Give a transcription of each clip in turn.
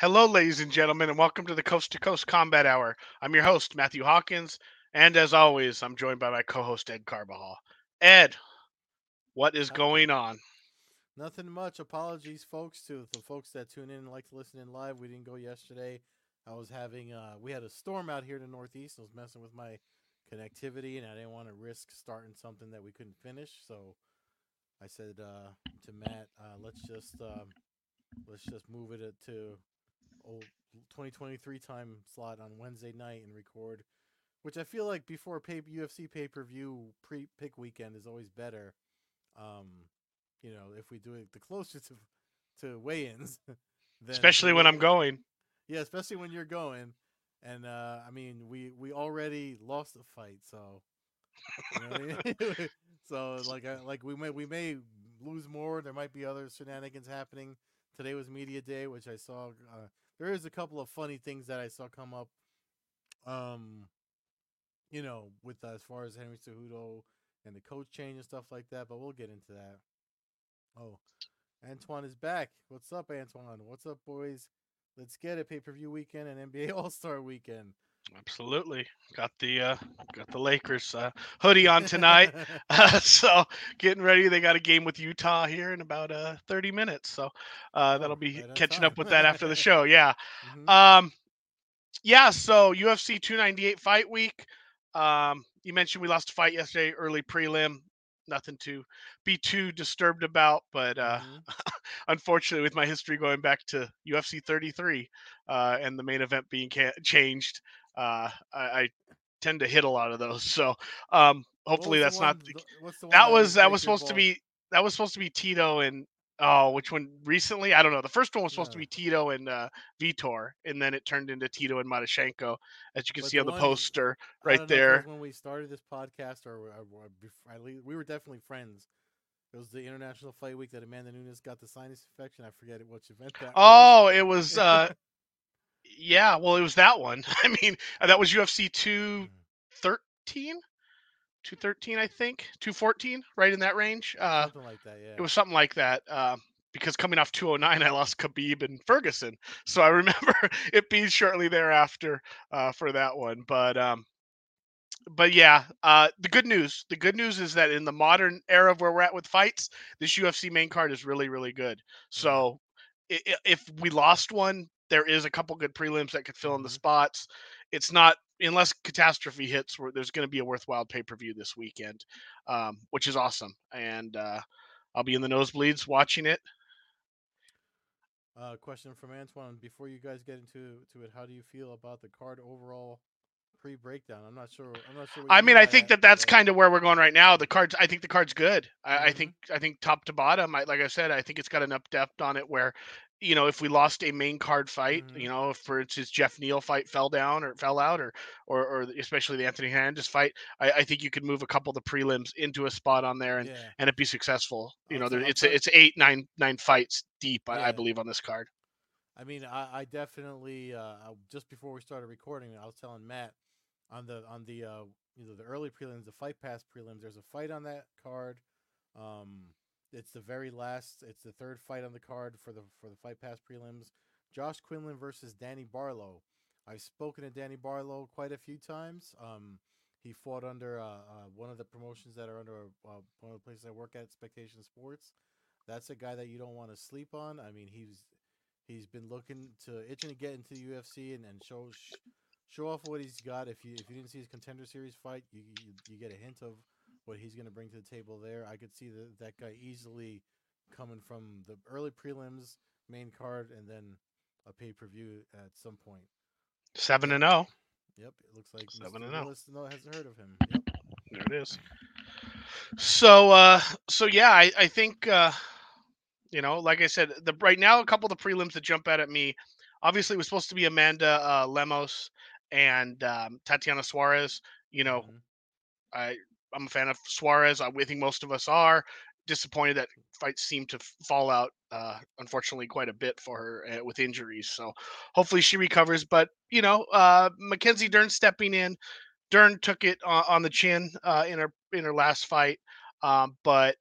Hello, ladies and gentlemen, and welcome to the Coast to Coast Combat Hour. I'm your host, Matthew Hawkins, and as always, I'm joined by my co host, Ed Carbajal. Ed, what is going on? Nothing much. Apologies, folks, to the folks that tune in and like to listen in live. We didn't go yesterday. I was having uh we had a storm out here in the northeast. I was messing with my connectivity and I didn't want to risk starting something that we couldn't finish. So I said uh to Matt, uh let's just um let's just move it uh, to old 2023 time slot on Wednesday night and record which I feel like before pay UFC pay-per-view pre pick weekend is always better. Um you know, if we do it the closer to to weigh-ins, Especially when I'm going. Yeah, especially when you're going. And uh, I mean, we we already lost a fight, so you know I mean? so like I, like we may we may lose more. There might be other shenanigans happening. Today was media day, which I saw. Uh, there is a couple of funny things that I saw come up. Um, you know, with uh, as far as Henry Cejudo and the coach change and stuff like that, but we'll get into that. Oh, Antoine is back. What's up, Antoine? What's up, boys? Let's get it. Pay per view weekend and NBA All Star weekend. Absolutely. Got the uh, got the Lakers uh, hoodie on tonight. Uh, so getting ready. They got a game with Utah here in about uh, 30 minutes. So uh, that'll Oh, be right catching up with that after the show. Yeah. Mhm. Um, yeah. So UFC 298 fight week. Um, you mentioned we lost a fight yesterday, early prelim. Nothing to be too disturbed about, but uh, Mhm. unfortunately, with my history going back to UFC 33 uh, and the main event being ca- changed, uh, I, I tend to hit a lot of those. So um, hopefully that's not one- the, the- the that was that was supposed to be that was supposed to be Tito and oh which one recently I don't know the first one was supposed to be Tito and uh, Vitor and then it turned into Tito and Matyushenko as you can But see the on the poster right don't know if it there. was when we started this podcast or, or, or at least we were definitely friends. It was the International Fight Week that Amanda Nunes got the sinus infection. I forget which event that was. Oh, it was uh yeah, well it was that one. I mean, uh, that was UFC Mm. 213 213 I think, 214 right in that range. Uh something like that. Yeah. it was something like that. Uh, because coming off 209, I lost Khabib and Ferguson, so I remember it being shortly thereafter uh, for that one. But um, but yeah, uh, the good news, the good news is that in the modern era of where we're at with fights, this UFC main card is really really good. So i- i- if we lost one, there is a couple good prelims that could fill in the Mhm. spots. It's not unless catastrophe hits where there's going to be a worthwhile pay per view this weekend, um, which is awesome. And uh, I'll be in the nosebleeds watching it. Uh, question from Antoine: Before you guys get into to it, how do you feel about the card overall pre-breakdown? I'm not sure. I'm not sure. I mean, I think that that's kind of where we're going right now. The cards, I think the card's good. I, I Mhm. think, I think top to bottom, I, like I said, I think it's got enough depth on it where, you know, if we lost a main card fight, Mhm. you know, if for instance Geoff Neal fight fell down or fell out, or or, or especially the Anthony Hernandez fight, I, I think you could move a couple of the prelims into a spot on there and yeah. and it be successful. You I'll know, there, it's it's eight, nine, nine fights deep, I, I believe, on this card. I mean, I, I definitely uh, just before we started recording, I was telling Matt on the on the uh, you know the early prelims, the fight pass prelims. There's a fight on that card. Um, it's the very last. It's the third fight on the card for the for the fight pass prelims. Josh Quinlan versus Danny Barlow. I've spoken to Danny Barlow quite a few times. Um, he fought under uh, uh, one of the promotions that are under uh, one of the places I work at, Spectation Sports. That's a guy that you don't want to sleep on. I mean, he's he's been looking to itching to get into the UFC and, and show sh- show off what he's got. If you if you didn't see his contender series fight, you you, you get a hint of what he's going to bring to the table there. I could see that that guy easily coming from the early prelims, main card, and then a pay per view at some point. Seven and zero. Yep, it looks like Seven Mr. and oh. Willis no, hasn't heard of him. Yep. There it is. So uh so yeah, I, I think uh you know, like I said, the right now a couple of the prelims that jump out at me. Obviously it was supposed to be Amanda uh Lemos and um, Tatiana Suarez. You know, Mhm. I I'm a fan of Suarez. I think most of us are disappointed that fights seem to fall out uh unfortunately quite a bit for her uh, with injuries. So hopefully she recovers, but you know, uh Mackenzie Dern stepping in Dern took it on, on the chin uh, in her in her last fight, um, but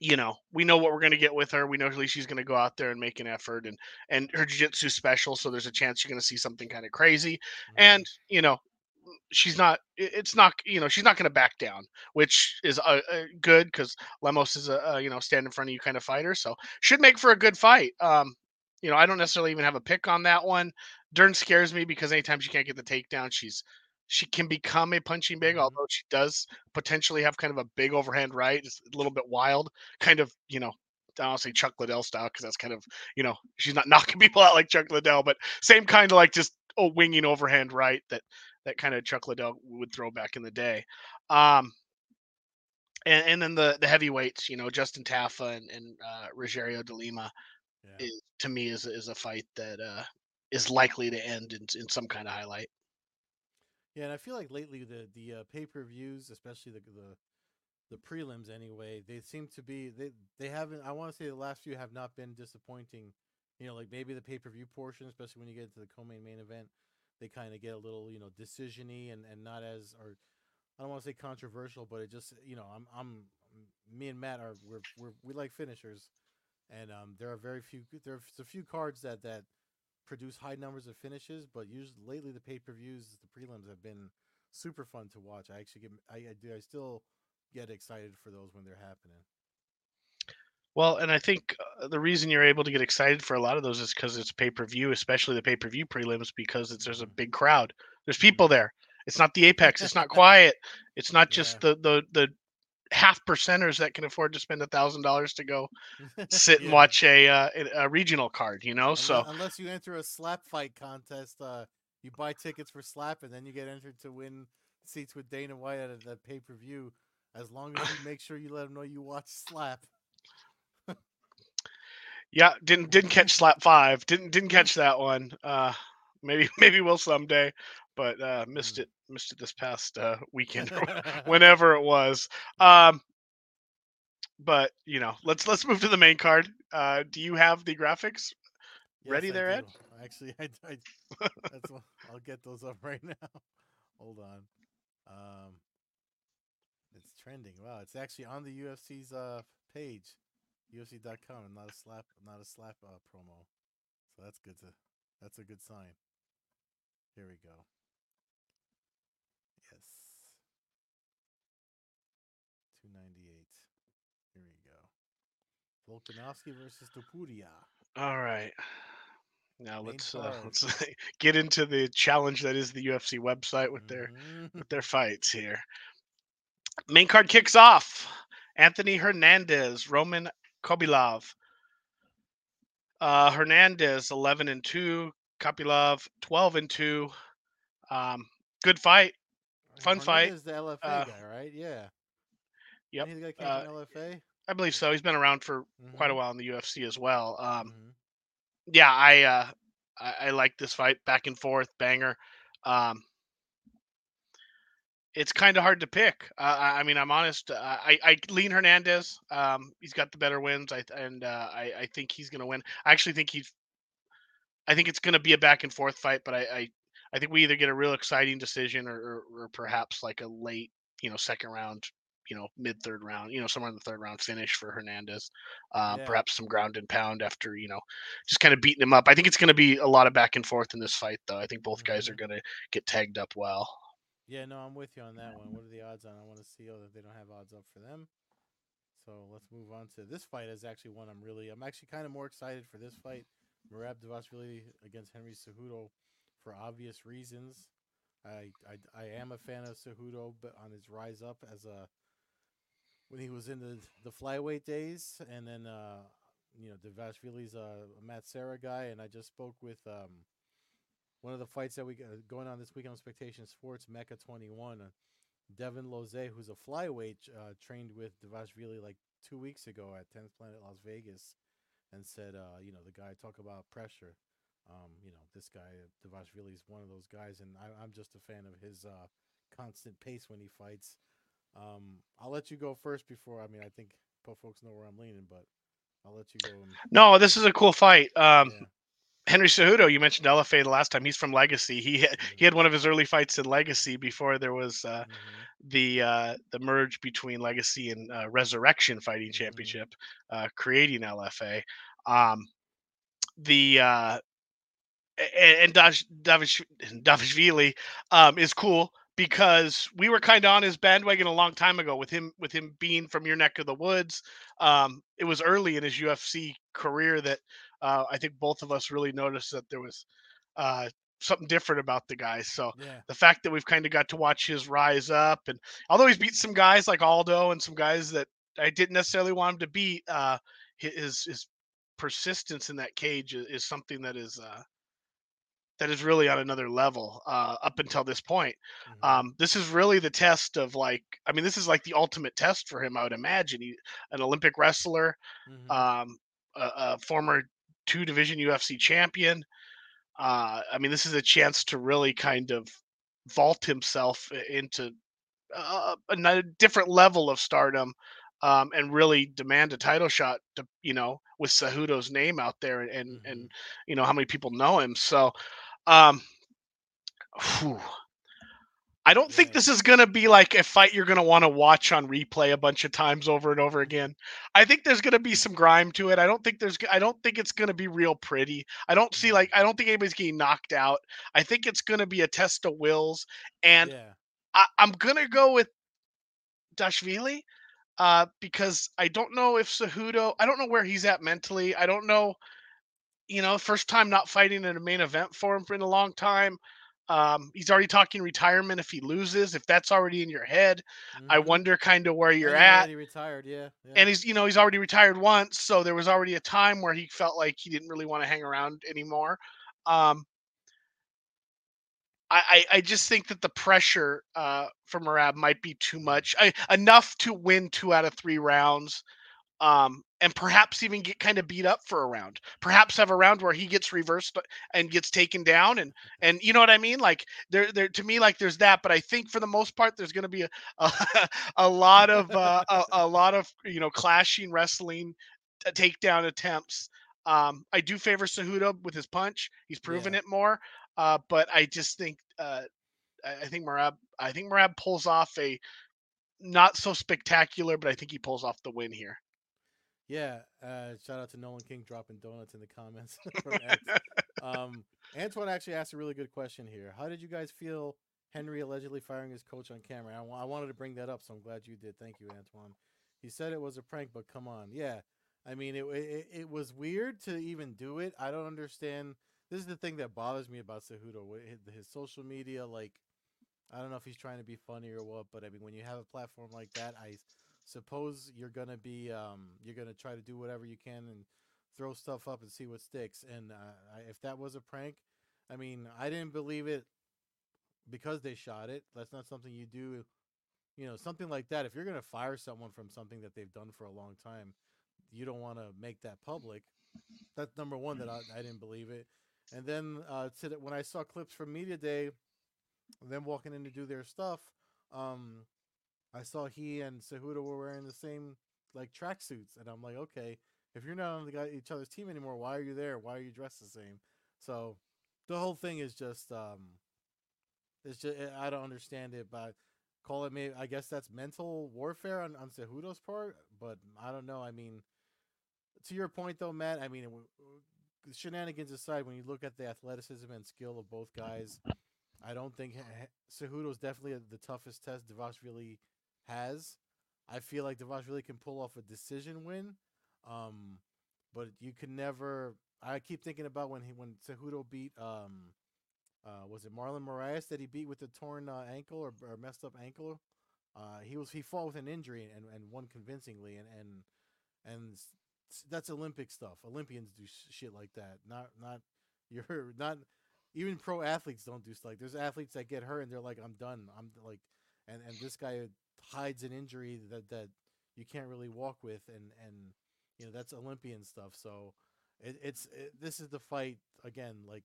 you know, we know what we're going to get with her. We know at least she's going to go out there and make an effort, and and her jiu-jitsu special, so there's a chance you're going to see something kind of crazy. Mhm. And you know, she's not. It's not. You know, she's not going to back down, which is uh, uh, good because Lemos is a, a you know stand in front of you kind of fighter, so should make for a good fight. Um, you know, I don't necessarily even have a pick on that one. Dern scares me because anytime she can't get the takedown, she's she can become a punching bag, Mhm. although she does potentially have kind of a big overhand right. It's a little bit wild, kind of, you know, I don't say Chuck Liddell style because that's kind of, you know, she's not knocking people out like Chuck Liddell, but same kind of like just a winging overhand right that that kind of Chuck Liddell would throw back in the day. Um, and, and then the the heavyweights, you know, Justin Tafa and, and uh, Rogerio de Lima, Yeah. is, to me is is a fight that uh, is likely to end in, in some kind of highlight. Yeah, and I feel like lately the the uh, pay per views, especially the the the prelims anyway, they seem to be they they haven't. I want to say the last few have not been disappointing. You know, like maybe the pay per view portion, especially when you get into the co-main main event, they kind of get a little you know decisiony and and not as or I don't want to say controversial, but it just you know I'm I'm me and Matt are we're, we're we like finishers, and um there are very few there's a few cards that that produce high numbers of finishes, but usually lately the pay per views, the prelims have been super fun to watch. I actually get I, I do I still get excited for those when they're happening. Well, and I think uh, the reason you're able to get excited for a lot of those is because it's pay per view, especially the pay per view prelims, because it's there's a Mhm. big crowd. There's people there. It's not the apex. It's not quiet. It's not just Yeah. the the the half percenters that can afford to spend a thousand dollars to go sit and watch a, uh, a regional card. You know, Unle- so unless you enter a slap fight contest, uh, you buy tickets for slap, and then you get entered to win seats with Dana White at the pay per view. As long as you make sure you let him know you watch slap. Yeah, didn't didn't catch slap five. Didn't didn't catch that one. Uh, maybe maybe will someday, but uh, missed Mm. it missed it this past uh, weekend or whenever it was. Um, but you know, let's let's move to the main card. Uh, do you have the graphics? ready Yes, I there, Ed? Actually, I, I that's what, I'll get those up right now. Hold on. Um, it's trending. Wow, it's actually on the UFC's uh page, UFC.com, and not a slap, not a slap uh, promo. So that's good to, that's a good sign. Here we go. Yes. Two ninety eight. Here we go. Volkanovski versus Topuria. All right. Now Main let's uh, let's get into the challenge that is the UFC website with their with their fights here. Main card kicks off. Anthony Hernandez, Roman Kopylov. Uh, Hernandez, eleven and two. Kopylov, twelve and two. Um, good fight. Fun fight. Is the LFA Uh, guy, right? Yeah. Yep, he the guy came uh, LFA? I believe so. He's been around for quite a Mhm, while in the UFC as well. Um, mhm. yeah, I uh, I, I like this fight, back and forth, banger. Um, it's kind of hard to pick. Uh, I, I mean, I'm honest. Uh, I, I lean Hernandez. Um, he's got the better wins, I and uh, I, I think he's going to win. I actually think he's. I think it's going to be a back and forth fight, but I, I, I think we either get a real exciting decision or, or, or perhaps like a late, you know, second round, you know, mid third round, you know, somewhere in the third round finish for Hernandez. Um, Yeah. Perhaps some ground and pound after, you know, just kind of beating him up. I think it's going to be a lot of back and forth in this fight, though. I think both guys are Mhm. going to get tagged up well. Yeah, no, I'm with you on that one. What are the odds on? I want to see oh, that they don't have odds up for them. So let's move on to this fight. Is actually one I'm really, I'm actually kind of more excited for this fight. Merab Dvalishvili against Henry Cejudo, for obvious reasons. I, I I am a fan of Cejudo, but on his rise up as a when he was in the the flyweight days, and then uh, you know Dvalishvili's a, a Matt Serra guy, and I just spoke with um, one of the fights that we got going on this week on Spectation Sports, Mecca 21. Uh, Devin Loze, who's a flyweight, uh, trained with Dvalishvili like two weeks ago at 10th Planet Las Vegas, and said, uh, you know, the guy talk about pressure. Um, you know, this guy Dvalishvili is one of those guys, and I, I'm just a fan of his uh, constant pace when he fights. Um, I'll let you go first before. I mean, I think folks know where I'm leaning, but I'll let you go. And, No, this is a cool fight. Um, yeah. Henry Cejudo, you mentioned LFA the last time. He's from Legacy. He had, he had one of his early fights in Legacy before there was uh, Mhm. the uh, the merge between Legacy and uh, Resurrection Fighting Mhm. Championship, uh, creating LFA. Um, the uh, and Dash, Davish, Davishvili um, is cool because we were kind of on his bandwagon a long time ago with him with him being from your neck of the woods. Um, it was early in his UFC career that uh, I think both of us really noticed that there was uh, something different about the guy. So Yeah. the fact that we've kind of got to watch his rise up, and although he's beat some guys like Aldo and some guys that I didn't necessarily want him to beat, uh, his his persistence in that cage is, is something that is uh, that is really on another level uh, up until this point. Mhm. Um, this is really the test of like, I mean, this is like the ultimate test for him. I would imagine he, an Olympic wrestler, Mhm. um, a, a former two division UFC champion. Uh, I mean, this is a chance to really kind of vault himself into a different level of stardom. Um, and really demand a title shot to you know with Cejudo's name out there and and, Mhm. and you know how many people know him so um Whew. I don't think this is going to be like a fight you're going to want to watch on replay a bunch of times over and over again. I think there's going to be some grime to it. I don't think there's I don't think it's going to be real pretty. I don't see Mhm. like I don't think anybody's getting knocked out. I think it's going to be a test of wills and yeah. I, I'm going to go with Dashvili uh because I don't know if Cejudo, I don't know where he's at mentally. I don't know you know, first time not fighting in a main event for him for in a long time. Um, he's already talking retirement if he loses. If that's already in your head, I Mhm. wonder kind of where you're he's at. already retired. Yeah. yeah. And he's, you know, he's already retired once, so there was already a time where he felt like he didn't really want to hang around anymore. Um, I, I, I just think that the pressure uh, for Merab might be too much, I, enough to win two out of three rounds, um, and perhaps even get kind of beat up for a round. Perhaps have a round where he gets reversed and gets taken down, and and you know what I mean. Like there, there to me, like there's that. But I think for the most part, there's going to be a, a a lot of uh, a, a lot of you know clashing wrestling, takedown attempts. Um, I do favor Cejudo with his punch. He's proven Yeah. it more. Uh, but I just think uh, I, I think Merab I think Merab pulls off a not so spectacular, but I think he pulls off the win here. Yeah, uh, shout out to Nolan King dropping donuts in the comments. Um, Antoine actually asked a really good question here. How did you guys feel Henry allegedly firing his coach on camera? I, wanted to bring that up, so I'm glad you did. Thank you, Antoine. He said it was a prank, but come on, yeah. I mean, it it, it was weird to even do it. I don't understand. This is the thing that bothers me about Cejudo. His, his social media, like, I don't know if he's trying to be funny or what, but I mean, when you have a platform like that, I suppose you're gonna be um you're gonna try to do whatever you can and throw stuff up and see what sticks and uh, I, if that was a prank i mean i didn't believe it because they shot it that's not something you do you know something like that if you're gonna fire someone from something that they've done for a long time you don't want to make that public that's number one that I, I didn't believe it and then uh to when i saw clips from media day them walking in to do their stuff um I saw he and Cejudo were wearing the same like tracksuits, and I'm like, okay, if you're not on the guy each other's team anymore, why are you there? Why are you dressed the same? So the whole thing is just um, it's just eh, I don't understand it, but call it maybe I guess that's mental warfare on on Cejudo's part, but I don't know. I mean, to your point though, Matt. I mean, shenanigans aside, when you look at the athleticism and skill of both guys, I don't think eh, eh, Cejudo's definitely the toughest test Dvalishvili has. I feel like Dvalishvili can pull off a decision win, um, but you can never. I keep thinking about when he when Cejudo beat um, uh, was it Marlon Moraes that he beat with the torn uh, ankle or, or messed up ankle? Uh, he was he fought with an injury and, and won convincingly and and and that's Olympic stuff. Olympians do sh- shit like that. Not not you're not even pro athletes don't do stuff. Like there's athletes that get hurt and they're like I'm done. I'm like and and this guy hides an injury that that you can't really walk with and and you know that's Olympian stuff. So it, it's it, this is the fight again. Like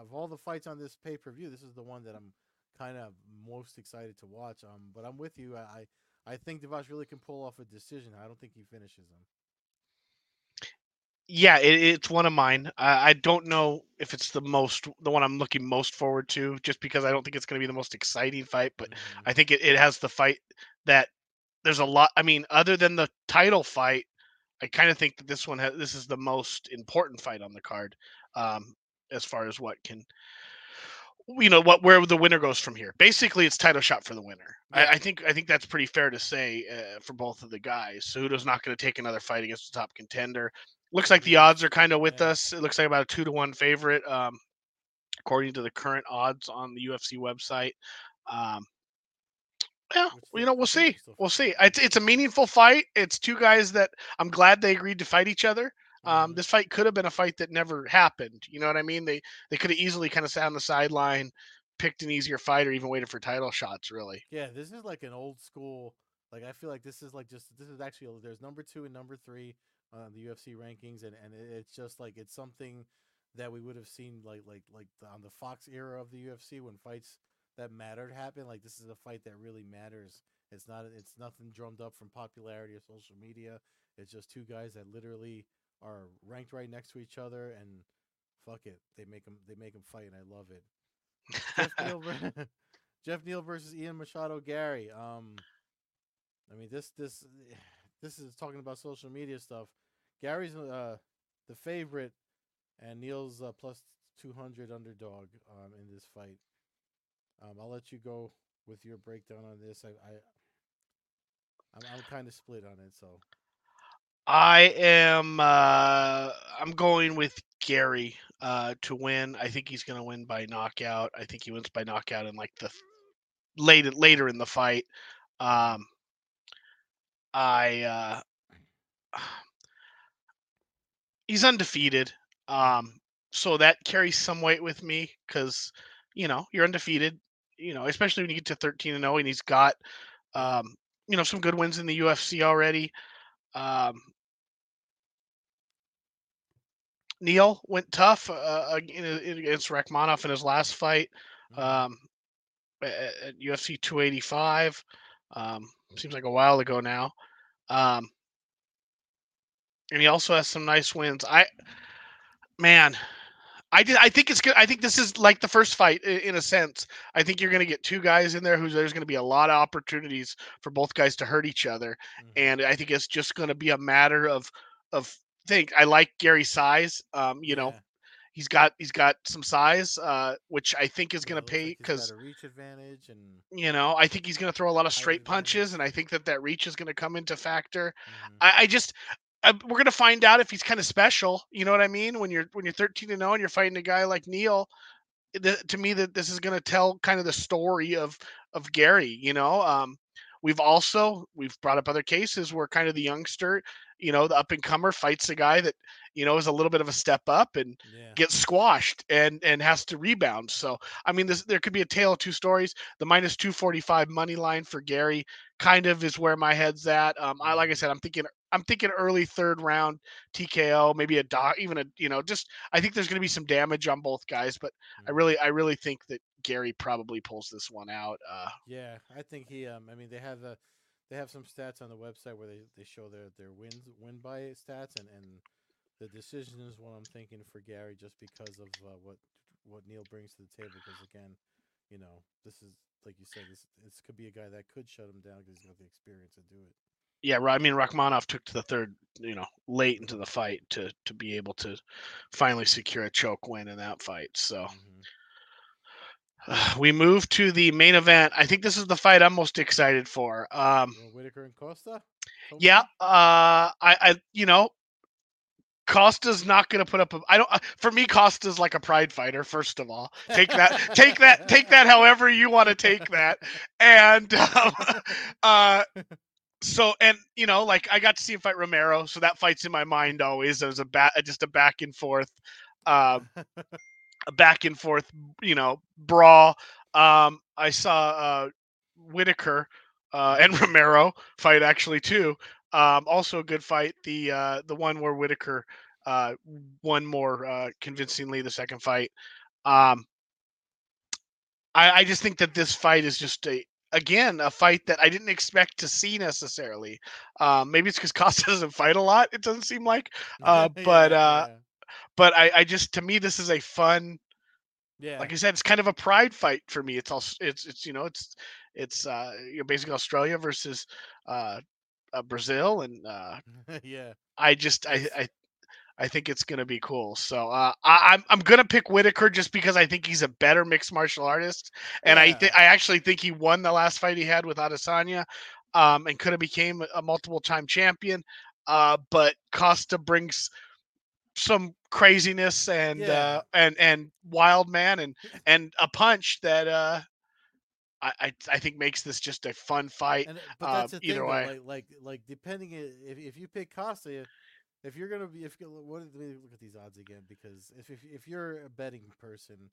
of all the fights on this pay per view, this is the one that I'm kind of most excited to watch. Um, but I'm with you. I I think Devash really can pull off a decision. I don't think he finishes him. Yeah, it, it's one of mine. I, I don't know if it's the most the one I'm looking most forward to, just because I don't think it's going to be the most exciting fight. But hmm I think it, it has the fight that there's a lot. I mean, other than the title fight, I kind of think that this one has, this is the most important fight on the card, um, as far as what can you know what where the winner goes from here. Basically, it's title shot for the winner. I, Yeah. I think I think that's pretty fair to say uh, for both of the guys. Cejudo's not going to take another fight against the top contender. Looks like the odds are kind of with yeah. us. It looks like about a two to one favorite, um, according to the current odds on the UFC website. Um, yeah, you know, we'll see. We'll see. It's it's a meaningful fight. It's two guys that I'm glad they agreed to fight each other. Um, Mhm. this fight could have been a fight that never happened. You know what I mean? They they could have easily kind of sat on the sideline, picked an easier fight, or even waited for title shots. Really. Yeah, this is like an old school. Like I feel like this is like just this is actually there's number two and number three on the UFC rankings, and and it's just like it's something that we would have seen like like like the, on the Fox era of the UFC when fights that mattered happen. Like this is a fight that really matters. It's not it's nothing drummed up from popularity or social media. It's just two guys that literally are ranked right next to each other, and fuck it, they make them they make them fight, and I love it. Geoff Neal, Geoff Neal versus Ian Machado Garry. Um, I mean this this this is talking about social media stuff. Garry's uh the favorite, and Neal's uh, plus two hundred underdog um in this fight. Um, I'll let you go with your breakdown on this. I, I I'm, I'm kind of split on it, so I am. Uh, I'm going with Garry uh, to win. I think he's going to win by knockout. I think he wins by knockout in like the th- late later in the fight. Um, I uh, he's undefeated. Um, so that carries some weight with me because you know you're undefeated. You know, especially when you get to 13 and 0, and he's got um, you know some good wins in the UFC already. Um, Neal went tough uh, in- against Rakhmonov in his last fight mhm. um, at, at UFC 285. Um, seems like a while ago now. Um, and he also has some nice wins. I, man, I did. I think it's good. I think this is like the first fight in a sense. I think you're going to get two guys in there who's there's going to be a lot of opportunities for both guys to hurt each other, Mhm. and I think it's just going to be a matter of of think. I like Garry's size. Um, you know, Yeah. he's got he's got some size, uh, which I think is going to pay like because a reach advantage and you know I think he's going to throw a lot of straight punches, advantage. and I think that that reach is going to come into factor. mhm. I, I just We're gonna find out if he's kind of special. You know what I mean? When you're when you're 13 and 0 and you're fighting a guy like Neal, the, to me that this is gonna tell kind of the story of of Garry. You know, um, we've also we've brought up other cases where kind of the youngster, you know, the up and comer fights a guy that you know is a little bit of a step up and yeah. gets squashed and and has to rebound. So I mean, this there could be a tale of two stories. The minus 245 money line for Garry kind of is where my head's at. Um, I like I Mhm. said, I'm thinking I'm thinking early third round TKO, maybe a dot, even a you know, just I think there's going to be some damage on both guys, but I mhm. really I really think that Garry probably pulls this one out. Uh, Yeah, I think he. Um, I mean, they have the, they have some stats on the website where they, they show their their wins win by stats, and and the decision is what I'm thinking for Garry, just because of uh, what what Neal brings to the table. Because again, you know, this is like you said, this this could be a guy that could shut him down because he's got the experience to do it. yeah, I mean Rakhmonov took to the third, you know, late into the fight to to be able to finally secure a choke win in that fight. So. Mhm. we move to the main event. I think this is the fight I'm most excited for. Um, Whitaker and Costa? yeah, uh, I, I, you know, Costa's not going to put up a. I don't. uh, For me, Costa's like a pride fighter. First of all, take that, take that, take that. However you want to take that, and um, uh, so and you know, like I got to see him fight Romero, so that fight's in my mind always as a bat, just a back and forth. Um, a back and forth, you know, brawl. Um, I saw uh, Whitaker uh, and Romero fight actually too. Um, also a good fight. The uh, the one where Whitaker uh, won more uh, convincingly the second fight. Um, I, I just think that this fight is just a again a fight that I didn't expect to see necessarily. Um, maybe it's because Costa doesn't fight a lot. It doesn't seem like, uh, but Yeah, uh, yeah. but I, I just to me this is a fun Yeah. like I said, it's kind of a pride fight for me. It's all it's it's you know it's it's uh you know basically Australia versus uh, uh Brazil, and uh yeah. I just I I I think it's gonna be cool. So uh, I, I'm I'm gonna pick Whitaker just because I think he's a better mixed martial artist, and I Yeah. think I actually think he won the last fight he had with Adesanya, um, and could have became a multiple time champion. Uh, but Costa brings some craziness and Yeah. uh, and and wild man and and a punch that uh, I, I I think makes this just a fun fight. And, but uh, that's the thing, either though, way. like, like, like, depending if if you pick Costa, if you're gonna be, if what let me look at these odds again, because if if if you're a betting person,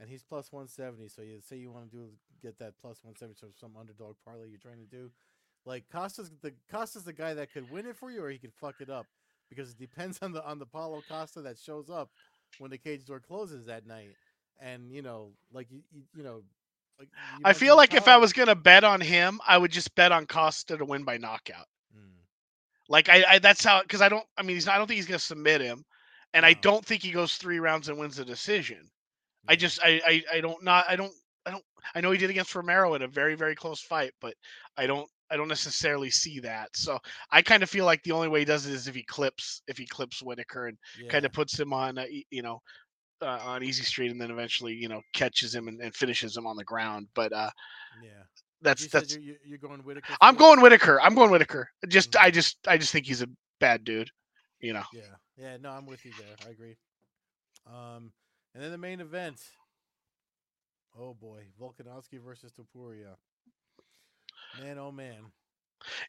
and he's plus one seventy, so you say you want to do get that plus one seventy, from some underdog parlay you're trying to do, like Costa's the Costa's the guy that could win it for you, or he could fuck it up, because it depends on the on the Paulo Costa that shows up when the cage door closes that night, and you know, like you you, you know. Like I feel like if I was gonna bet on him, I would just bet on Costa to win by knockout. Mm. Like I, I that's how because I don't I mean he's not, I don't think he's gonna submit him, and I don't think he goes three rounds and wins the decision. I just I, I I don't not I don't I don't I know he did against Romero in a very very close fight, but I don't I don't necessarily see that. So I kind of feel like the only way he does it is if he clips if he clips Whitaker and kind of puts him on uh, you know uh, on easy street and then eventually you know catches him and, and finishes him on the ground. But uh Yeah. that's you that's you're, you're- going Whitaker. I'm going Whitaker. I'm going Whitaker. Just I Mhm. just I just think he's a bad dude. You know. Yeah. Yeah. No, I'm with you there. I agree. Um, and then the main event. Oh boy, Volkanovski versus Topuria. Man, oh man.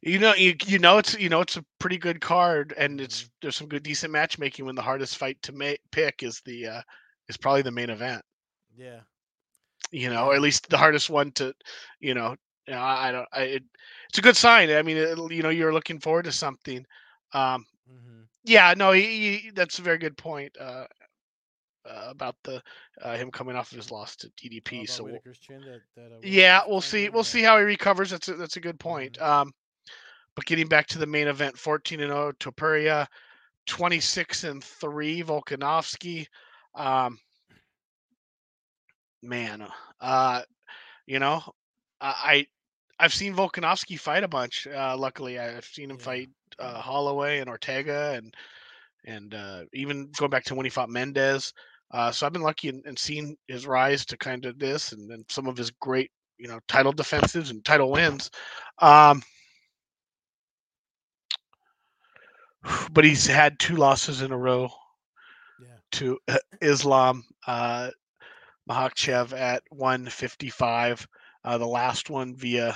You know, you, you know it's you know it's a pretty good card, and it's Mhm. there's some good decent matchmaking. When the hardest fight to make pick is the uh, is probably the main event. Yeah. You know, or at least the hardest one to, you know, you know, I, I don't. I, it, it's a good sign. I mean, it, you know, you're looking forward to something. Um, Mm-hmm. yeah, no, he, he, that's a very good point uh, uh, about the uh, him coming off of his loss to DDP. so we'll, that, that uh, Yeah, we'll see. We'll see how he recovers. That's a, that's a good point. Mhm. Um, but getting back to the main event, fourteen and zero, Topuria, twenty six and three, Volkanovski. Um, man, uh, you know, I I've seen Volkanovski fight a bunch. Uh, luckily, I've seen him Yeah. fight uh, Holloway and Ortega, and and uh, even going back to when he fought Mendes. Uh, so I've been lucky and, and seen his rise to kind of this, and then some of his great, you know, title defenses and title wins. Um, but he's had two losses in a row Yeah. to Islam uh, Makhachev at 155. Uh, the last one via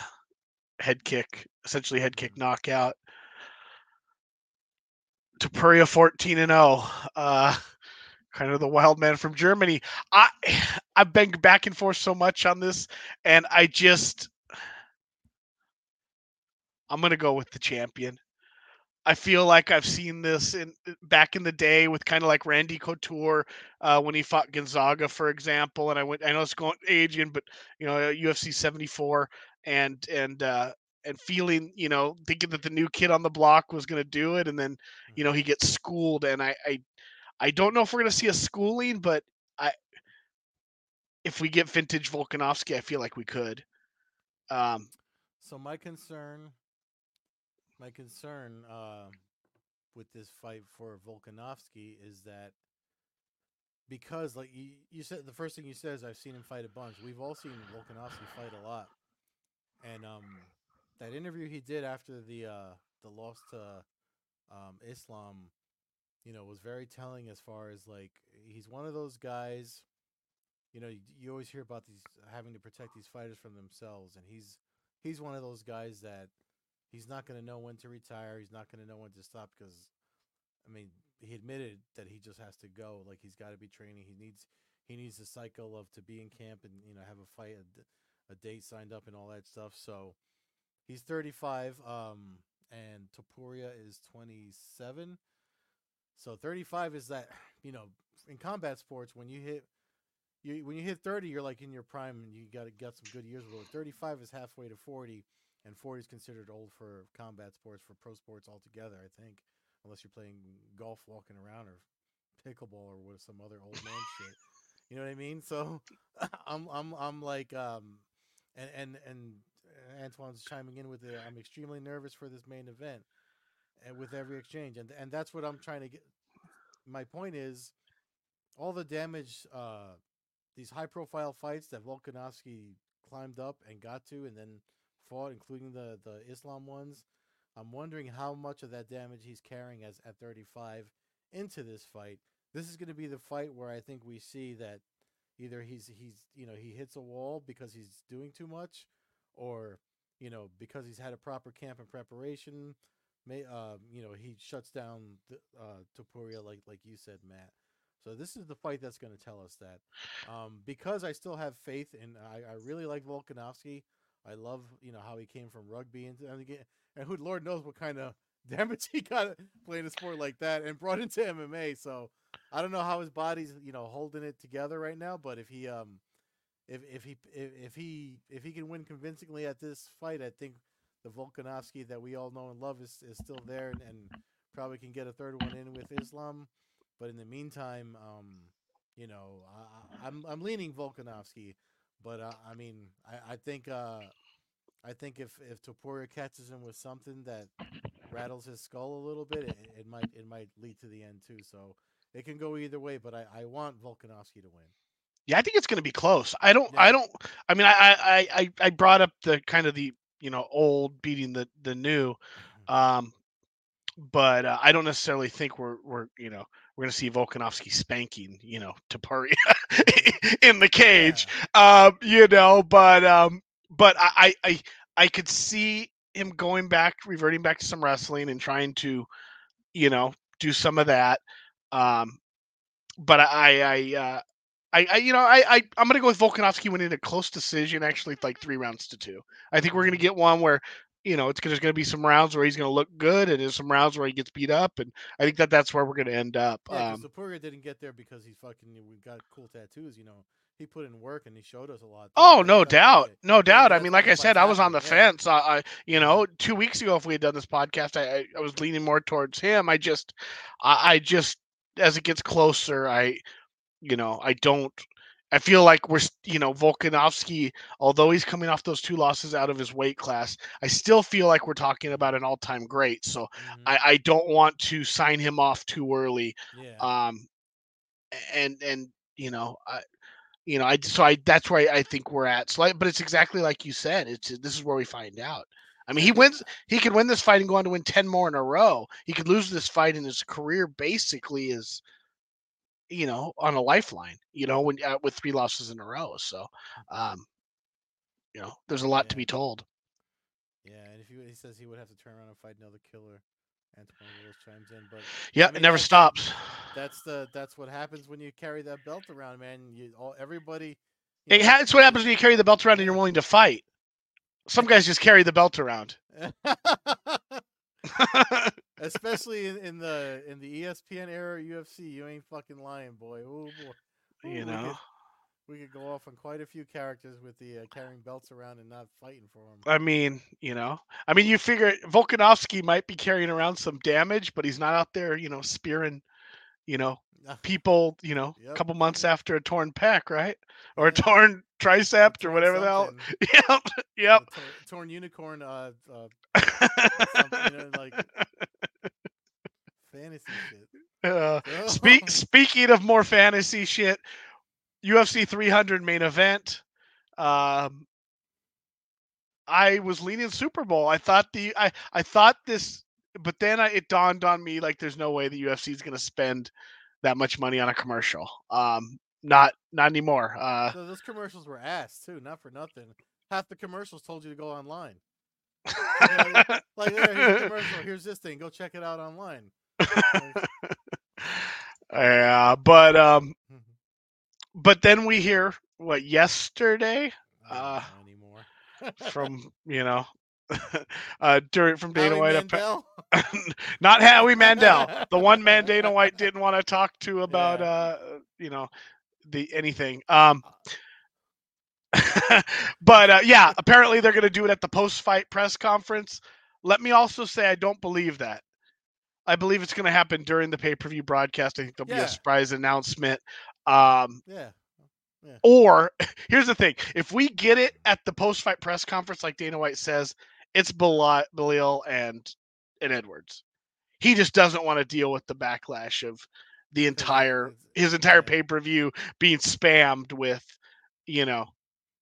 head kick, essentially head kick knockout. Topuria 14 and 0. Uh, kind of the wild man from Germany. I I've been back and forth so much on this, and I just I'm gonna go with the champion. I feel like I've seen this in back in the day with kind of like Randy Couture uh, when he fought Gonzaga, for example. And I went, I know it's going aging, but you know, UFC 74, and and uh, and feeling, you know, thinking that the new kid on the block was going to do it, and then you know he gets schooled, and I I I don't know if we're going to see a schooling, but I if we get vintage Volkanovski, I feel like we could. Um, So my concern, my concern uh, with this fight for Volkanovski is that because, like you, you said, the first thing you said is I've seen him fight a bunch. We've all seen Volkanovski fight a lot, and um, that interview he did after the uh, the loss to um, Islam, you know, was very telling as far as like he's one of those guys. You know, you, you always hear about these having to protect these fighters from themselves, and he's he's one of those guys that he's not going to know when to retire. He's not going to know when to stop because, I mean, he admitted that he just has to go. Like he's got to be training. He needs he needs a cycle of to be in camp and you know have a fight, a date signed up, and all that stuff. So he's 35, um, and Topuria is 27. So 35 is that you know in combat sports when you hit you when you hit 30, you're like in your prime and you got got some good years with it. 35 is halfway to 40, and 40 is considered old for combat sports for pro sports altogether. I think, unless you're playing golf, walking around, or pickleball, or with some other old man shit. You know what I mean? So I'm I'm I'm like um and and and Antoine's chiming in with it. I'm extremely nervous for this main event, and with every exchange, and and that's what I'm trying to get. My point is, all the damage, uh, these high profile fights that Volkanovski climbed up and got to, and then fought, including the the Islam ones. I'm wondering how much of that damage he's carrying as at 35 into this fight. This is going to be the fight where I think we see that either he's he's you know he hits a wall because he's doing too much, or you know because he's had a proper camp and preparation. May um, you know he shuts down the, uh, Topuria like like you said, Matt. So this is the fight that's going to tell us that. Um, because I still have faith in, I, I really like Volkanovski. I love you know how he came from rugby into and, and who Lord knows what kind of damage he got playing a sport like that and brought into MMA. So I don't know how his body's you know holding it together right now, but if he um if if he if, if he if he can win convincingly at this fight, I think the Volkanovski that we all know and love is, is still there and, and probably can get a third one in with Islam. But in the meantime, um, you know, I, I'm I'm leaning Volkanovski, but uh, I mean, I I think uh, I think if if Topuria catches him with something that rattles his skull a little bit, it, it might it might lead to the end too. So it can go either way, but I, I want Volkanovski to win. Yeah, I think it's going to be close. I don't. Yeah. I don't. I mean, I, I I I brought up the kind of the you know old beating the the new, mm-hmm. um, but uh, I don't necessarily think we're we're you know we're going to see Volkanovski spanking you know Topuria in the cage, yeah. um, you know. But um, but I I I could see him going back, reverting back to some wrestling and trying to, you know, do some of that. Um, but I, I, uh, I, I, you know, I, I, I'm gonna go with Volkanovski winning a close decision, actually, like three rounds to two. I think we're gonna get one where, you know, it's there's gonna be some rounds where he's gonna look good, and there's some rounds where he gets beat up, and I think that that's where we're gonna end up. Yeah, um, Topuria didn't get there because he's fucking. We got cool tattoos, you know. He put in work and he showed us a lot. Oh, no doubt, no doubt. I mean, like I said, I was on the yeah. fence. I, I, you know, two weeks ago, if we had done this podcast, I, I was leaning more towards him. I just, I, I just as it gets closer, I, you know, I don't. I feel like we're, you know, Volkanovski, although he's coming off those two losses out of his weight class, I still feel like we're talking about an all-time great. So mm-hmm. I, I don't want to sign him off too early. Yeah. Um, and and you know, I, you know, I so I that's where I, I think we're at. So, like, but it's exactly like you said. It's this is where we find out. I mean, he wins. He could win this fight and go on to win ten more in a row. He could lose this fight, and his career basically is, you know, on a lifeline. You know, when uh, with three losses in a row. So, um, you know, there's a lot yeah. to be told. Yeah, and if he, he says he would have to turn around and fight another killer, Antoine Willis chimes in. But yeah, I mean, it never stops. That's the that's what happens when you carry that belt around, man. You all everybody. You know, it's what happens when you carry the belt around and you're willing to fight. Some guys just carry the belt around. Especially in, in, the in the ESPN era UFC, you ain't fucking lying, boy. Ooh, boy. Ooh, you know. We could, we could, go off on quite a few characters with the uh, carrying belts around and not fighting for them. I mean, you know, I mean, you figure Volkanovski might be carrying around some damage, but he's not out there, you know, spearing, you know, people, you know, a yep. couple months after a torn pec, right? Or a torn tricep or whatever the hell. Yep. Yep. Torn, torn, unicorn uh, uh you know, like fantasy Uh, speak speaking of more fantasy shit, UFC 300 main event. Um I was leaning Super Bowl. I thought the I I thought this but then I, it dawned on me like there's no way the UFC is going to spend that much money on a commercial. Um, not not anymore. Uh, so those commercials were ass too, not for nothing. Half the commercials told you to go online. like, here's a commercial. Here's this thing. Go check it out online. Yeah, but um, mm-hmm. but then we hear what yesterday. Uh, anymore. from you know uh, during from Dana Howie White. not Howie Mandel, the one man Dana White didn't want to talk to about, yeah. uh, you know, the anything. Um, but uh, yeah, apparently they're going to do it at the post-fight press conference. Let me also say I don't believe that. I believe it's going to happen during the pay-per-view broadcast. I think there'll be a surprise announcement. Um, Yeah. yeah. or here's the thing: if we get it at the post-fight press conference, like Dana White says, it's Bela- Belal and and Edwards. He just doesn't want to deal with the backlash of the entire his entire yeah. pay-per-view being spammed with, you know,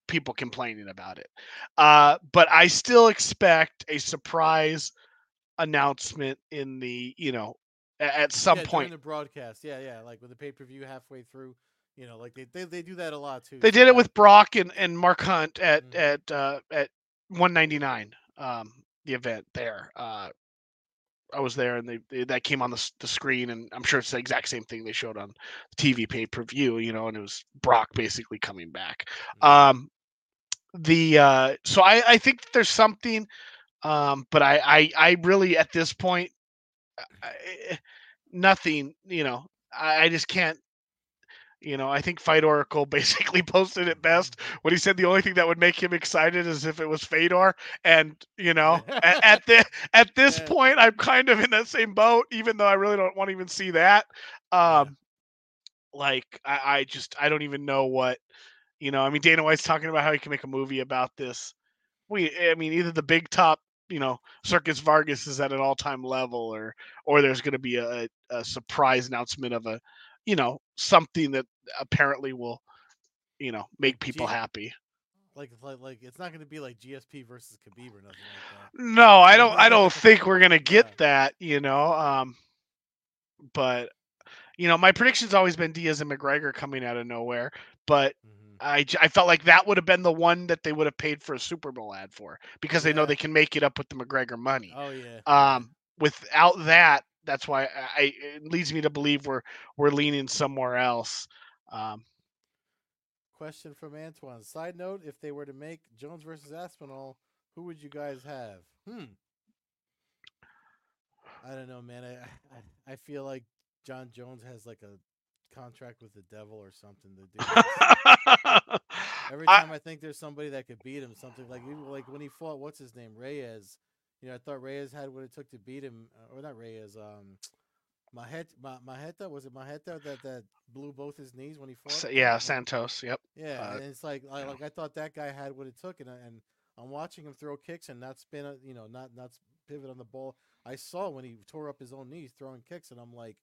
people complaining about it. Uh, but I still expect a surprise announcement in the, you know, at some yeah, point. the broadcast. Yeah, yeah, like with the pay per view halfway through. You know, like they, they they do that a lot too. They did it with Brock and, and Mark Hunt at Mhm. at uh, at 199, um, the event there. Uh, I was there, and they, they that came on the the screen, and I'm sure it's the exact same thing they showed on TV pay per view. You know, and it was Brock basically coming back. Mhm. Um, the uh, so I I think there's something, um, but I I I really at this point, I, nothing. You know, I, I just can't. You know, I think Fight Oracle basically posted it best when he said the only thing that would make him excited is if it was Fedor. And you know, at, at the at this Yeah. point, I'm kind of in that same boat, even though I really don't want to even see that. Um, like I, I just I don't even know what you know. I mean, Dana White's talking about how he can make a movie about this. We, I mean, either the big top, you know, Circus Vargas is at an all-time level, or or there's going to be a, a surprise announcement of a, you know, something that apparently will, you know, make people Gee. happy. like like like it's not going to be like GSP versus Khabib or nothing like that. No, I don't. I don't think we're gonna get Yeah. that. You know, um, but you know, my prediction's always been Diaz and McGregor coming out of nowhere. But Mhm. I, I felt like that would have been the one that they would have paid for a Super Bowl ad for because they know they can make it up with the McGregor money. Oh yeah. Um, without that, that's why I, I it leads me to believe we're we're leaning somewhere else. Um, Question from Antoine. Side note: If they were to make Jones versus Aspinall, who would you guys have? Hmm. I don't know, man. I I, I feel like John Jones has like a contract with the devil or something to do. Every time I, think there's somebody that could beat him, something like like when he fought what's his name Reyes. You know, I thought Reyes had what it took to beat him, uh, or not Reyes. Um, Mahet, Ma, Marreta was it Marreta that that blew both his knees when he fought? Yeah, Santos. Yep. Yeah, Uh, and it's like I, like I thought that guy had what it took, and I- and I'm watching him throw kicks and not spin, a- you know, not not pivot on the ball. I saw when he tore up his own knees throwing kicks, and I'm like,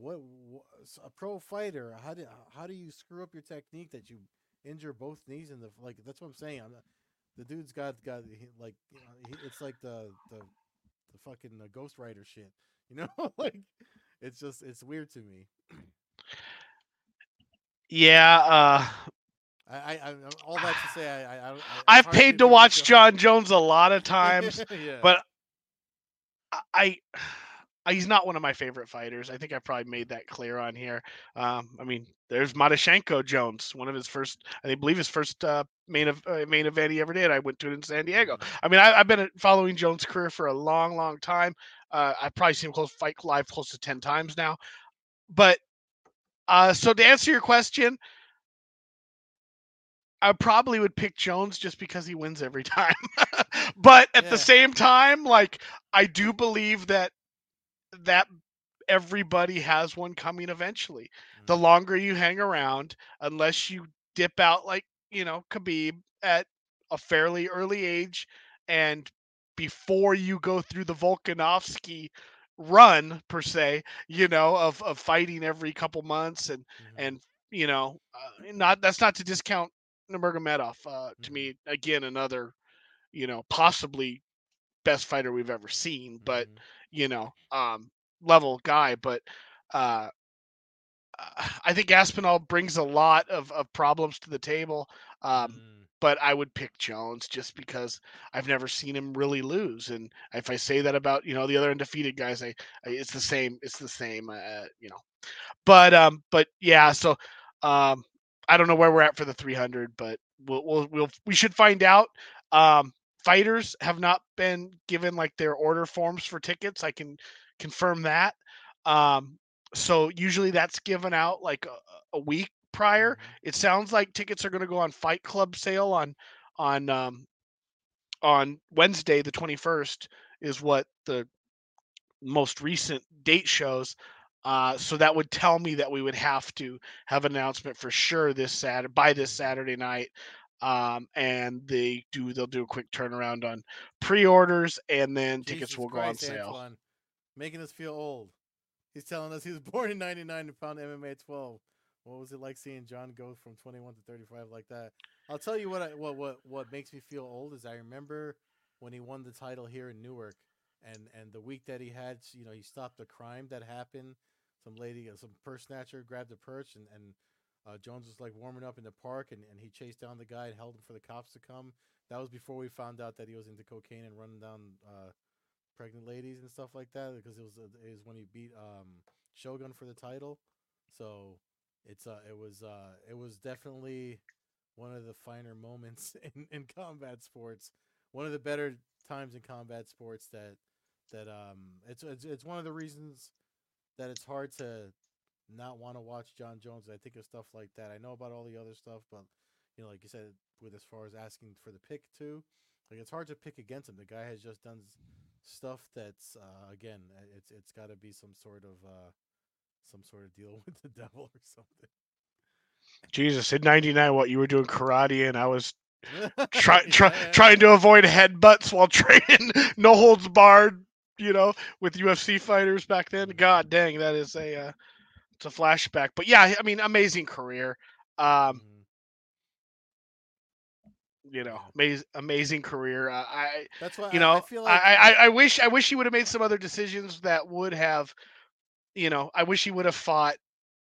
what, what a pro fighter? How do how do you screw up your technique that you injure both knees in the like? That's what I'm saying. I'm not, the dude's got got he- like you know, he, it's like the the the fucking uh, Ghost Rider shit, you know, like it's just it's weird to me. Yeah. Uh, I, I, all that to say, I, I, I I've hard for me paid to watch John Jones a lot of times. yeah. but I, I he's not one of my favorite fighters. I think I probably made that clear on here. Um, I mean, there's Matyushenko Jones, one of his first, I believe his first uh, main ev- uh, main event he ever did. I went to it in San Diego. Mhm. I mean, I, I've been following Jones' career for a long, long time. Uh, I've probably seen him close fight live close to ten times now. But uh, so to answer your question, I probably would pick Jones just because he wins every time. but at Yeah. the same time, like I do believe that that everybody has one coming eventually. The Mhm. longer you hang around, unless you dip out like, you know, Khabib at a fairly early age and before you go through the Volkanovski run per se, you know, of of fighting every couple months and Mhm. and you know, uh, not that's not to discount Nurmagomedov. Uh, to Mhm. me, again, another, you know, possibly best fighter we've ever seen, but Mhm. You know, um, level guy. But uh, I think Aspinall brings a lot of, of problems to the table. Um, Mm. but I would pick Jones just because I've never seen him really lose. And if I say that about you know the other undefeated guys, I, I it's the same. It's the same. Uh, you know, but um, but yeah. So um, I don't know where we're at for the 300, but we'll we'll, we'll we should find out. Um, fighters have not been given like their order forms for tickets. I can confirm that. Um, so usually that's given out like a, a week prior. Mhm. It sounds like tickets are going to go on Fight Club sale on on um, on Wednesday, the 21st, is what the most recent date shows. Uh, so that would tell me that we would have to have an announcement for sure this Saturday by this. Saturday night. Um, and they do they'll do a quick turnaround on pre-orders and then tickets Jesus will go on sale. Antoine, making us feel old. He's telling us he was born in '99 and found MMA 12. What was it like seeing John go from 21 to 35 like that? I'll tell you what I, what what what makes me feel old is I remember when he won the title here in Newark, and and the week that he had, you know, he stopped a crime that happened. Some lady, uh, some purse snatcher grabbed a purse, and and uh, Jones was like warming up in the park, and, and he chased down the guy and held him for the cops to come. That was before we found out that he was into cocaine and running down uh, pregnant ladies and stuff like that because it was uh, it was when he beat um, Shogun for the title. So it's uh it was uh it was definitely one of the finer moments in, in combat sports. One of the better times in combat sports that that um it's it's, it's one of the reasons that it's hard to not want to watch John Jones. I think of stuff like that. I know about all the other stuff, but you know, like you said, with as far as asking for the pick too, like it's hard to pick against him. The guy has just done stuff that's uh, again, it's it's got to be some sort of uh, some sort of deal with the devil or something. Jesus, in '99, what you were doing karate and I was try, try, Yeah. trying to avoid headbutts while training, no holds barred, you know, with UFC fighters back then. God dang, that is a uh, it's a flashback. But yeah, I mean, amazing career. Um, Mhm. you know, amazing, amazing career. Uh, I, That's why you know, I feel I, like I, I wish, I wish he would have made some other decisions that would have, you know, I wish he would have fought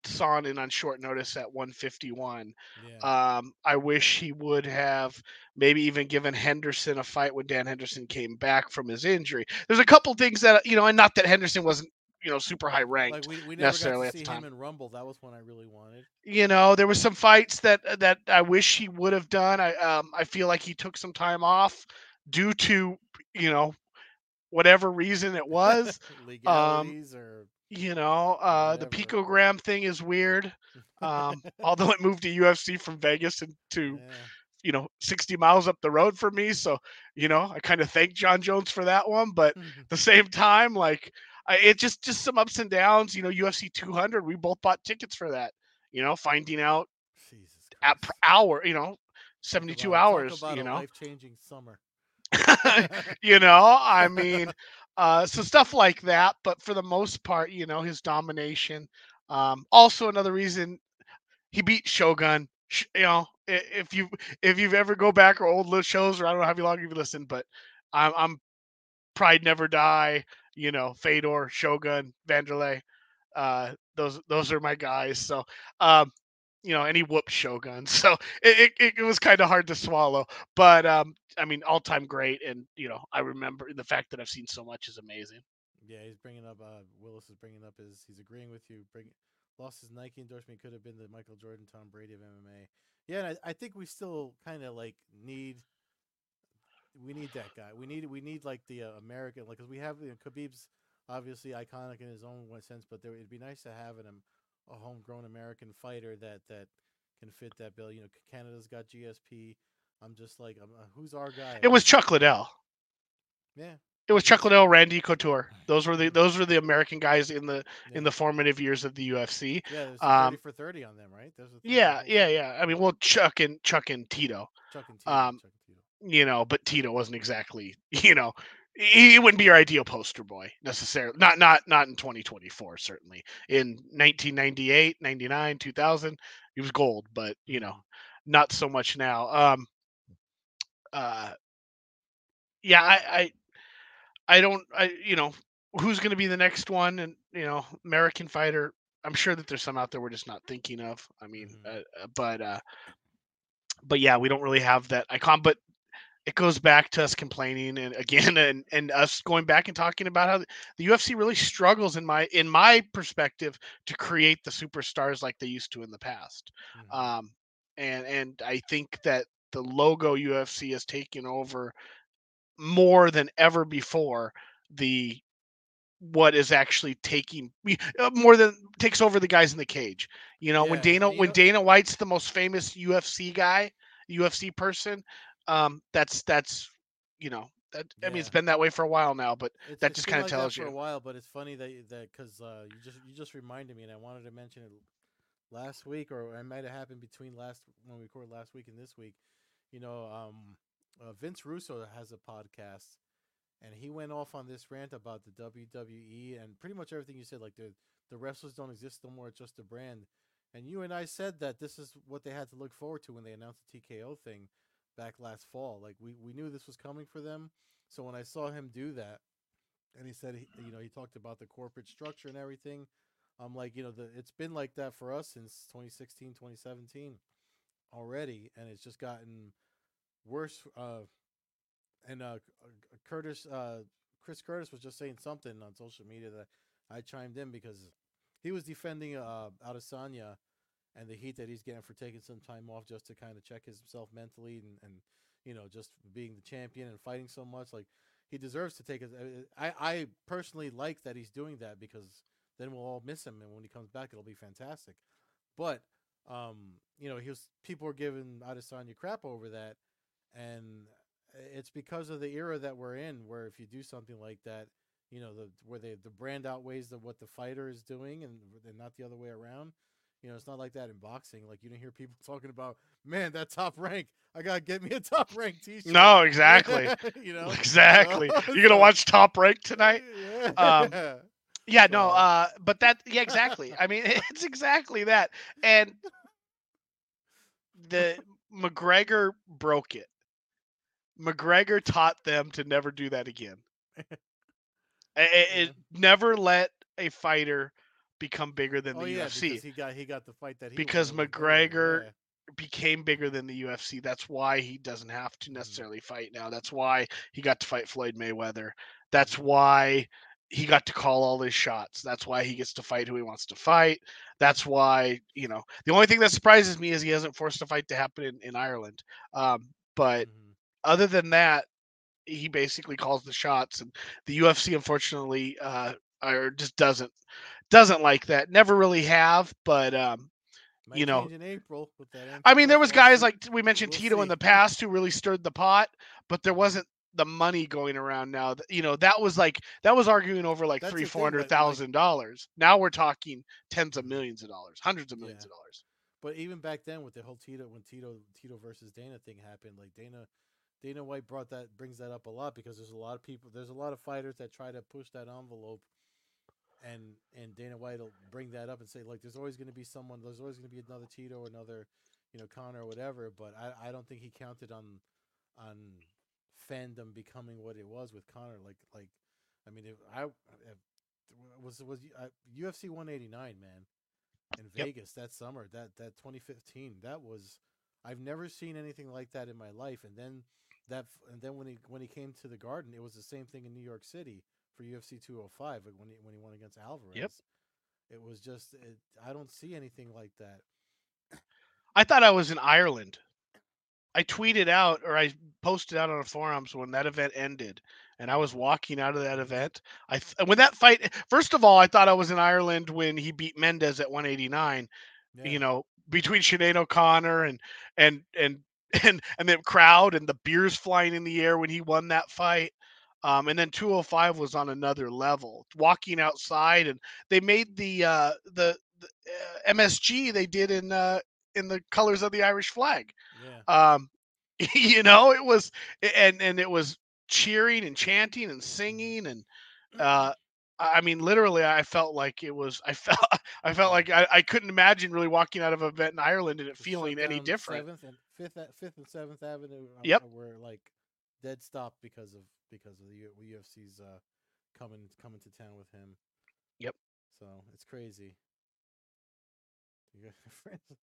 Sonnen on short notice at 151. yeah. Um, I wish he would have maybe even given Henderson a fight when Dan Henderson came back from his injury. There's a couple things that you know, and not that Henderson wasn't you know super high ranked. like we, we never got necessarily at the see time. him in Rumble. That was one I really wanted. you know, there was some fights that that I wish he would have done. I um I feel like he took some time off due to you know whatever reason it was. legalities or you know, uh, the Whatever. picogram thing is weird. Um, although it moved to UFC from Vegas and to yeah. you know 60 miles up the road for me so you know i kind of thank john jones for that one but at the same time like it just just some ups and downs you know ufc 200 we both bought tickets for that you know finding out at hour you know 72 about- hours you know life-changing summer. you know i mean uh so stuff like that but for the most part you know his domination um also another reason he beat shogun you know if you if you've ever go back or old shows or i don't know how long you've listened but i'm i'm pride never die you know fedor shogun vanderlei uh those those are my guys so um you know and he whooped shogun so it, it, it was kind of hard to swallow but um i mean all time great and you know i remember the fact that i've seen so much is amazing Yeah, he's bringing up. Uh, Willis is bringing up his. He's agreeing with you. Bring lost his Nike endorsement. Could have been the Michael Jordan, Tom Brady of MMA. Yeah, and I, I think we still kind of like need. We need that guy. We need we need like the uh, American like because we have you know, Khabib's obviously iconic in his own one sense, but there, it'd be nice to have an, um, a homegrown American fighter that that can fit that bill. You know, Canada's got GSP. I'm just like, I'm, uh, who's our guy? it was chuck liddell yeah, it was chuck liddell randy couture those were the those were the american guys in the yeah. in the formative years of the ufc yeah. There's um, thirty for thirty on them, right? There's a yeah yeah yeah i mean well chuck and chuck and tito Chuck and Tito. Um, Chuck and Tito. You know, but Tito wasn't exactly, you know, he wouldn't be your ideal poster boy necessarily. Not not not in 2024 certainly. In 1998, 99, 2000, he was gold, but you know, not so much now. Um uh yeah, I I I don't I you know, who's going to be the next one and you know, American fighter I'm sure that there's some out there we're just not thinking of. I mean, Mhm. uh, uh, but uh but yeah, we don't really have that icon. But it goes back to us complaining and again and and us going back and talking about how the UFC really struggles in my in my perspective to create the superstars like they used to in the past. Mhm. Um, and and I think that the logo UFC has taken over more than ever before the what is actually taking uh, more than takes over the guys in the cage. You know, when Dana when know- Dana White's the most famous UFC guy, UFC person, um, that's that's you know that I mean it's been that way for a while now, but It's, that just kinda like tells you. for a while, but it's funny that you- that because uh, you just you just reminded me, and I wanted to mention it last week, or it might have happened between last when we recorded last week and this week. You know, um, uh, Vince Russo has a podcast, and he went off on this rant about the WWE and pretty much everything you said. Like the the wrestlers don't exist no more; it's just a brand. And you and I said that this is what they had to look forward to when they announced the TKO thing back last fall. Like we, we knew this was coming for them. So when I saw him do that, and he said, he, you know, he talked about the corporate structure and everything. I'm like, you know, the, it's been like that for us since 2016, 2017 already, and it's just gotten worse. Uh, and uh, Curtis, uh, Chris Curtis was just saying something on social media that I chimed in because he was defending uh, Adesanya and the heat that he's getting for taking some time off just to kind of check himself mentally and, and you know just being the champion and fighting so much like he deserves to take it I, I personally like that he's doing that because then we'll all miss him and when he comes back it'll be fantastic. But um you know he was people were giving Adesanya crap over that and it's because of the era that we're in where if you do something like that you know the where they the brand outweighs the what the fighter is doing and, and not the other way around you know, it's not like that in boxing. Like you don't hear people talking about, man, that top rank. I gotta get me a top rank T-shirt. No, exactly. you know, Exactly. You're gonna watch Top Rank tonight? Yeah. Um, Yeah, no, uh, but that yeah, exactly. I mean, it's exactly that. And the McGregor broke it. McGregor taught them to never do that again. I- I- it, never let a fighter become bigger than oh the yeah, UFC. because he got he got the fight that he Because McGregor- yeah. became bigger than the UFC. That's why he doesn't have to Mhm. necessarily fight now. That's why he got to fight Floyd Mayweather. That's Mhm. why he got to call all his shots. That's why he gets to fight who he wants to fight. That's why, you know, the only thing that surprises me is he hasn't forced a fight to happen in, in Ireland. Um, but Mhm. other than that, he basically calls the shots and the UFC unfortunately uh or just doesn't doesn't like that. Never really have, but um you know, in April with that. I mean, there was guys like we mentioned We'll Tito in the past who really stirred the pot, but there wasn't the money going around now. You know, that was like that was arguing over like That's three, four hundred thousand thing, like- like- dollars. Now we're talking tens of millions of dollars, hundreds of millions Yeah. of dollars. But even back then, with the whole Tito when Tito Tito versus Dana thing happened, like Dana Dana White brought that brings that up a lot because there's a lot of people, there's a lot of fighters that try to push that envelope, and and Dana White will bring that up and say like, there's always going to be someone, there's always going to be another Tito, another you know Conor or whatever. But I I don't think he counted on on fandom becoming what it was with Conor. Like like, I mean, if I if, was was uh, UFC 189 man in Yep. Vegas that summer, that that 2015, that was I've never seen anything like that in my life. And then that and then when he when he came to the Garden, it was the same thing in New York City for UFC 205 like when he when he won against Alvarez. It was just it, I don't see anything like that. I thought I was in Ireland. I tweeted out or I posted out on the forums when that event ended, and I was walking out of that event. I th- when that fight. First of all, I thought I was in Ireland when he beat Mendes at 189. Yeah. you know, between Sinead O'Connor and and and and and the crowd and the beers flying in the air when he won that fight. Um, and then 205 was on another level. Walking outside, and they made the uh, the, the uh, MSG they did in uh, in the colors of the Irish flag. yeah. Um, you know, it was and and it was cheering and chanting and singing and uh, I mean, literally, I felt like it was. I felt. I felt like I, I couldn't imagine really walking out of an event in Ireland and it feeling any different. Seventh and fifth, fifth and seventh Avenue. uh, Yep. were like dead stop because of because of the UFC's uh, coming coming to town with him. Yep. So it's crazy. You got friends?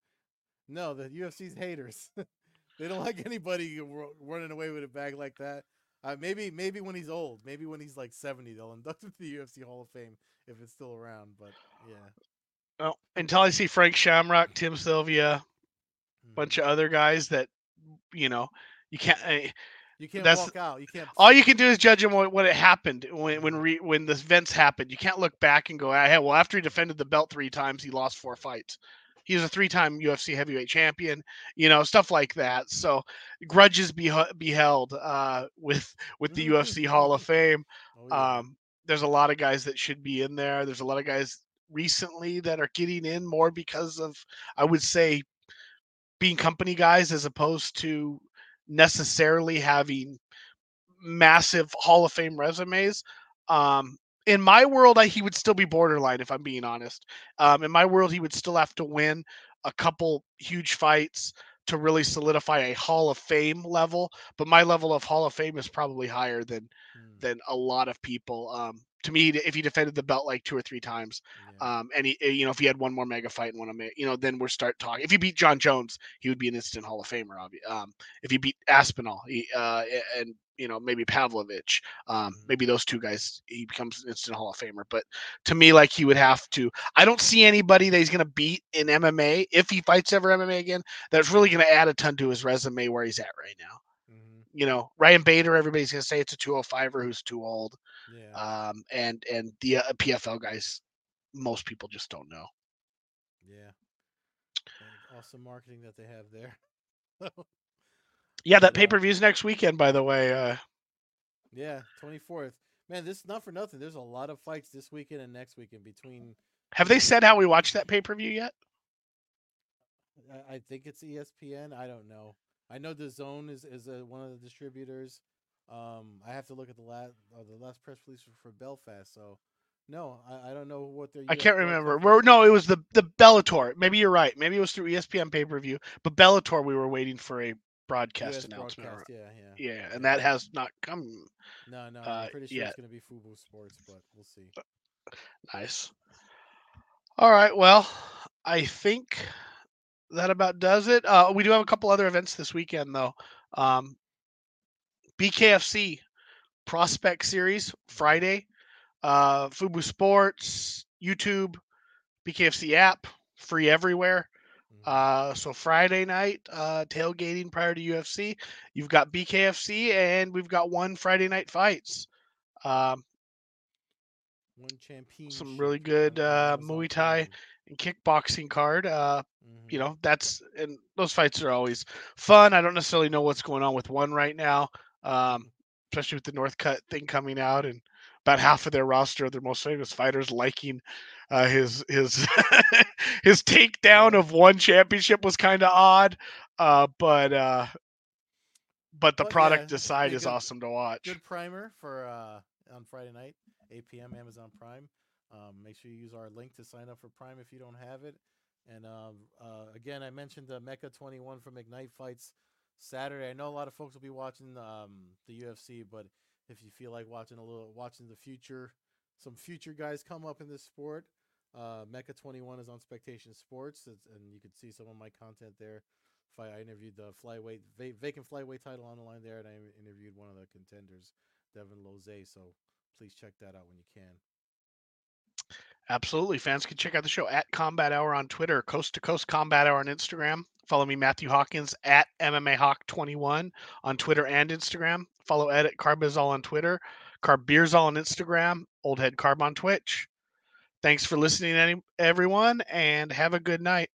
No, the UFC's haters. they don't like anybody running away with a bag like that. Uh, maybe maybe when he's old, maybe when he's like seventy, they'll induct him to the UFC Hall of Fame if it's still around. But yeah, Well, until I see Frank Shamrock, Tim Sylvia, Mhm. bunch of other guys that you know you can't. I, You can't That's- walk out. You can't. all you can do is judge him when, when it happened when when re, when the events happened. You can't look back and go, ah, hey, well, after he defended the belt three times, he lost four fights. He's a three-time UFC heavyweight champion, you know, stuff like that. So grudges be be held uh, with with the UFC Hall of Fame. Oh, yeah. Um, there's a lot of guys that should be in there. There's a lot of guys recently that are getting in more because of, I would say, being company guys as opposed to necessarily having massive Hall of Fame resumes. Um, in my world, I, he would still be borderline, if I'm being honest. Um, in my world, he would still have to win a couple huge fights to really solidify a Hall of Fame level. But my level of Hall of Fame is probably higher than Mm, than a lot of people. Um, to me, if he defended the belt like two or three times, yeah. um, and he, you know, if he had one more mega fight and one, of you know, then we're start talking. If he beat John Jones, he would be an instant Hall of Famer. Obviously, um, if he beat Aspinall, he, uh, and you know, maybe Pavlovich, um, Mhm. maybe those two guys, he becomes an instant Hall of Famer. But to me, like he would have to. I don't see anybody that he's going to beat in MMA if he fights ever MMA again. That's really going to add a ton to his resume where he's at right now. You know, Ryan Bader, everybody's going to say it's a 205er who's too old Yeah. um, and and the uh, PFL guys, most people just don't know. yeah. And awesome marketing that they have there. Yeah, that pay per view's next weekend, by the way. Uh, yeah, twenty fourth. Man, this is not for nothing. There's a lot of fights this weekend and next weekend between. have they said how we watch that pay per view yet? I, think it's ESPN. I don't know. I know DAZN is is uh one of the distributors. Um, I have to look at the last uh, the last press release for, Belfast. So, no, I, I don't know what their. I can't remember. No, it was the the Bellator. Maybe you're right. Maybe it was through ESPN pay per view, but Bellator we were waiting for a broadcast US announcement. broadcast. Yeah, yeah. Yeah, and that has not come. No, no. uh, I'm pretty sure yeah. it's gonna be Fubo Sports, but we'll see. Nice. All right. Well, I think that about does it. Uh, we do have a couple other events this weekend, though. Um, BKFC Prospect Series Friday. Uh, Fubo Sports, YouTube, BKFC app, free everywhere. Mhm. Uh, so Friday night, uh, tailgating prior to UFC. You've got BKFC, and we've got one Friday night fights. Um, One champion. Some really good, uh, Muay Thai and kickboxing card. Uh, Mm-hmm. You know, that's and those fights are always fun. I don't necessarily know what's going on with one right now, um, especially with the Northcutt thing coming out and about half of their roster of their most famous fighters liking uh, his his his takedown of one championship was kind of odd, uh, but uh, but the But, product yeah, aside is good- awesome to watch. Good primer for uh, on Friday night, 8 p.m. Amazon Prime. Um, make sure you use our link to sign up for Prime if you don't have it. And um, uh, again, I mentioned Mecca 21 from Ignite Fights Saturday. I know a lot of folks will be watching um, the UFC, but if you feel like watching a little, watching the future, some future guys come up in this sport, uh, Mecca 21 is on Spectation Sports, it's, and you can see some of my content there. I interviewed the flyweight vacant flyweight title on the line there, and I interviewed one of the contenders, Devin Loze. So please check that out when you can. Absolutely. Fans can check out the show at Combat Hour on Twitter, Coast to Coast Combat Hour on Instagram. Follow me, Matthew Hawkins, at MMA Hawk21 on Twitter and Instagram. Follow Ed at Carbazel on Twitter, Carbeerzol on Instagram, Old Head Carb on Twitch. Thanks for listening, everyone, and have a good night.